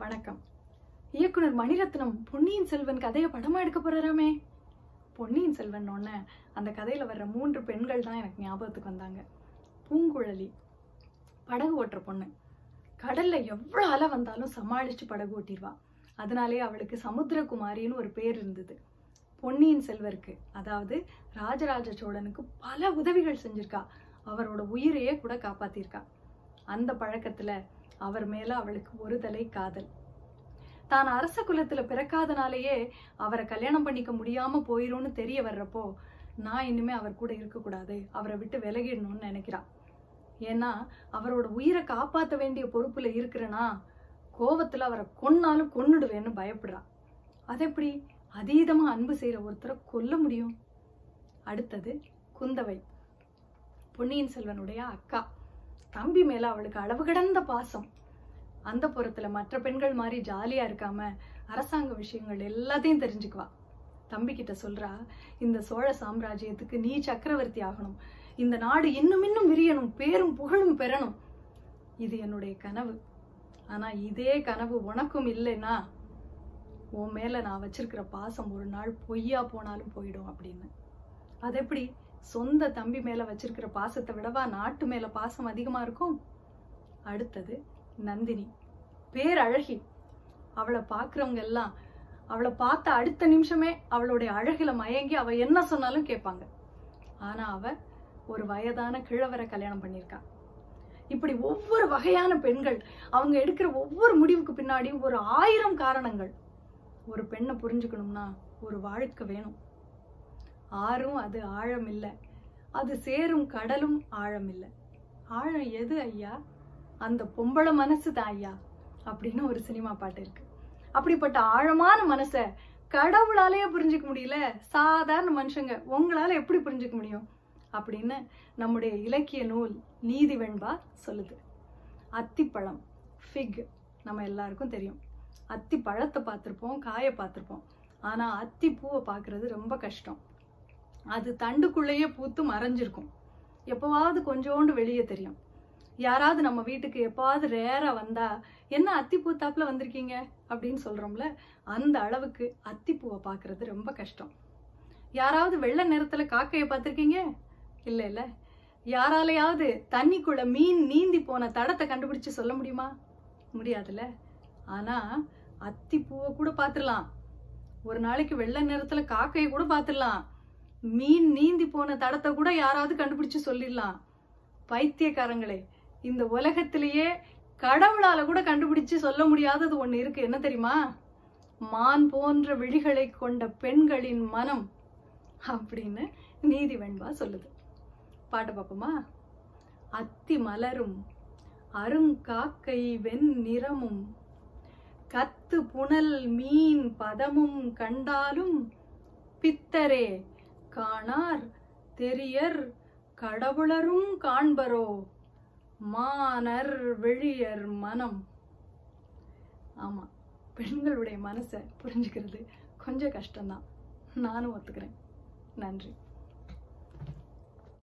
வணக்கம். இயக்குனர் மணிரத்னம் பொன்னியின் செல்வன் கதையை படமா எடுக்க போறாராமே? பொன்னியின் செல்வன் ஒன்று அந்த கதையில் வர்ற மூன்று பெண்கள் தான் எனக்கு ஞாபகத்துக்கு வந்தாங்க. பூங்குழலி படகு ஓட்டுற பொண்ணு. கடல்ல எவ்வளோ அலை வந்தாலும் சமாளிச்சு படகு ஓட்டிடுவா. அதனாலே அவளுக்கு சமுத்திரகுமாரின்னு ஒரு பேர் இருந்தது. பொன்னியின் செல்வருக்கு அதாவது ராஜராஜ சோழனுக்கு பல உதவிகள் செஞ்சிருக்கா. அவரோட உயிரையே கூட காப்பாத்திருக்கா. அந்த பழக்கத்துல அவர் மேல அவளுக்கு ஒரு தலை காதல். தான் அரச குலத்துல பிறக்காதனாலேயே அவரை கல்யாணம் பண்ணிக்க முடியாம போயிரும்னு தெரிய வர்றப்போ நான் இனிமே அவர் கூட இருக்கக்கூடாது. அவரை விட்டு விலகிடணும்னு நினைக்கிறான் ஏன்னா அவரோட உயிரை காப்பாற்ற வேண்டிய பொறுப்புல இருக்கிறேன்னா கோவத்துல அவரை கொன்னாலும் கொன்னுடுவேன்னு பயப்படுறான் அது எப்படி அதீதமா அன்பு செய்யற ஒருத்தரை கொல்ல முடியும். அடுத்தது குந்தவை. பொன்னியின் செல்வனுடைய அக்கா. தம்பி மேல அவளுக்கு அளவு கடந்த பாசம். அந்த புறத்துல மற்ற பெண்கள் மாதிரி ஜாலியா இருக்காம அரசாங்க விஷயங்கள் எல்லாத்தையும் தெரிஞ்சுக்குவா. தம்பி கிட்ட சொல்றா இந்த சோழ சாம்ராஜ்யத்துக்கு நீ சக்கரவர்த்தி ஆகணும். இந்த நாடு இன்னும் இன்னும் விரியணும் பேரும் புகழும் பெறணும். இது என்னுடைய கனவு. ஆனா இதே கனவு உனக்கும் இல்லைன்னா உன் மேல நான் வச்சிருக்கிற பாசம் ஒரு நாள் பொய்யா போனாலும் போயிடும் அப்படின்னு. அது எப்படி? சொந்த தம்பி மேல வச்சிருக்கிற பாசத்தை விடவா நாட்டு மேல பாசம் அதிகமா இருக்கும்? அடுத்தது நந்தினி. பேரழகி. அவளை பாக்குறவங்க எல்லாம் அவளை பார்த்த அடுத்த நிமிஷமே அவளுடைய அழகில் மயங்கி அவ என்ன சொன்னாலும் கேட்பாங்க. ஆனா அவ ஒரு வயதான கிழவரை கல்யாணம் பண்ணியிருக்கா. இப்படி ஒவ்வொரு வகையான பெண்கள் அவங்க எடுக்கிற ஒவ்வொரு முடிவுக்கு பின்னாடி ஒரு ஆயிரம் காரணங்கள். ஒரு பெண்ணை புரிஞ்சுக்கணும்னா ஒரு வாழ்க்கை வேணும். ஆறும் அது ஆழம் இல்லை. அது சேரும் கடலும் ஆழம் இல்லை. ஆழம் எது ஐயா? அந்த பொம்பளை மனசு தான் ஐயா அப்படின்னு ஒரு சினிமா பாட்டு இருக்கு. அப்படிப்பட்ட ஆழமான மனசை கடவுளாலேயே புரிஞ்சுக்க முடியல. சாதாரண மனுஷங்க உங்களால எப்படி புரிஞ்சுக்க முடியும்? அப்படின்னு நம்முடைய இலக்கிய நூல் நீதி வெண்பா சொல்லுது. அத்திப்பழம் ஃபிக் நம்ம எல்லாருக்கும் தெரியும். அத்தி பழத்தை பார்த்துருப்போம் காயை பார்த்துருப்போம். ஆனால் அத்தி பூவை பார்க்குறது ரொம்ப கஷ்டம். அது தண்டுக்குள்ளேயே பூத்து மறைஞ்சிருக்கும். எப்போவாவது கொஞ்சோண்டு வெளியே தெரியும். யாராவது நம்ம வீட்டுக்கு எப்பாவது ரேராக வந்தா என்ன அத்தி பூத்தாப்புல வந்திருக்கீங்க? அப்படின்னு சொல்கிறோம்ல அந்த அளவுக்கு அத்திப்பூவை பார்க்குறது ரொம்ப கஷ்டம். யாராவது வெள்ளை நிறத்தில் காக்கையை பார்த்துருக்கீங்க? இல்லை இல்லை. யாராலையாவது தண்ணிக்குள்ள மீன் நீந்தி போன தடத்தை கண்டுபிடிச்சு சொல்ல முடியுமா? முடியாதுல்ல. ஆனால் அத்திப்பூவை கூட பார்த்துடலாம். ஒரு நாளைக்கு வெள்ளை நிறத்தில் காக்கையை கூட பார்த்துடலாம். மீன் நீந்தி போன தடத்தை கூட யாராவது கண்டுபிடிச்சு சொல்லிடலாம். பைத்தியக்காரங்களே இந்த உலகத்திலேயே கடவுளால கூட கண்டுபிடிச்சு சொல்ல முடியாதது ஒண்ணு இருக்கு. என்ன தெரியுமா? மான் போன்ற விழிகளை கொண்ட பெண்களின் மனம் அப்படின்னு நீதி வெண்பா சொல்லுது. பாட்டு பார்ப்போமா அத்தி மலரும் அருங்காக்கை வெண் நிறமும் கத்து புனல் மீன் பதமும் கண்டாலும் பித்தரே காணார் தெரியர் கடவுளரும் காண்பரோ மானர் வெளியர் மனம். ஆமா பெண்களுடைய மனசை புரிஞ்சுக்கிறது கொஞ்சம் கஷ்டம்தான். நானும் ஒத்துக்கிறேன். நன்றி.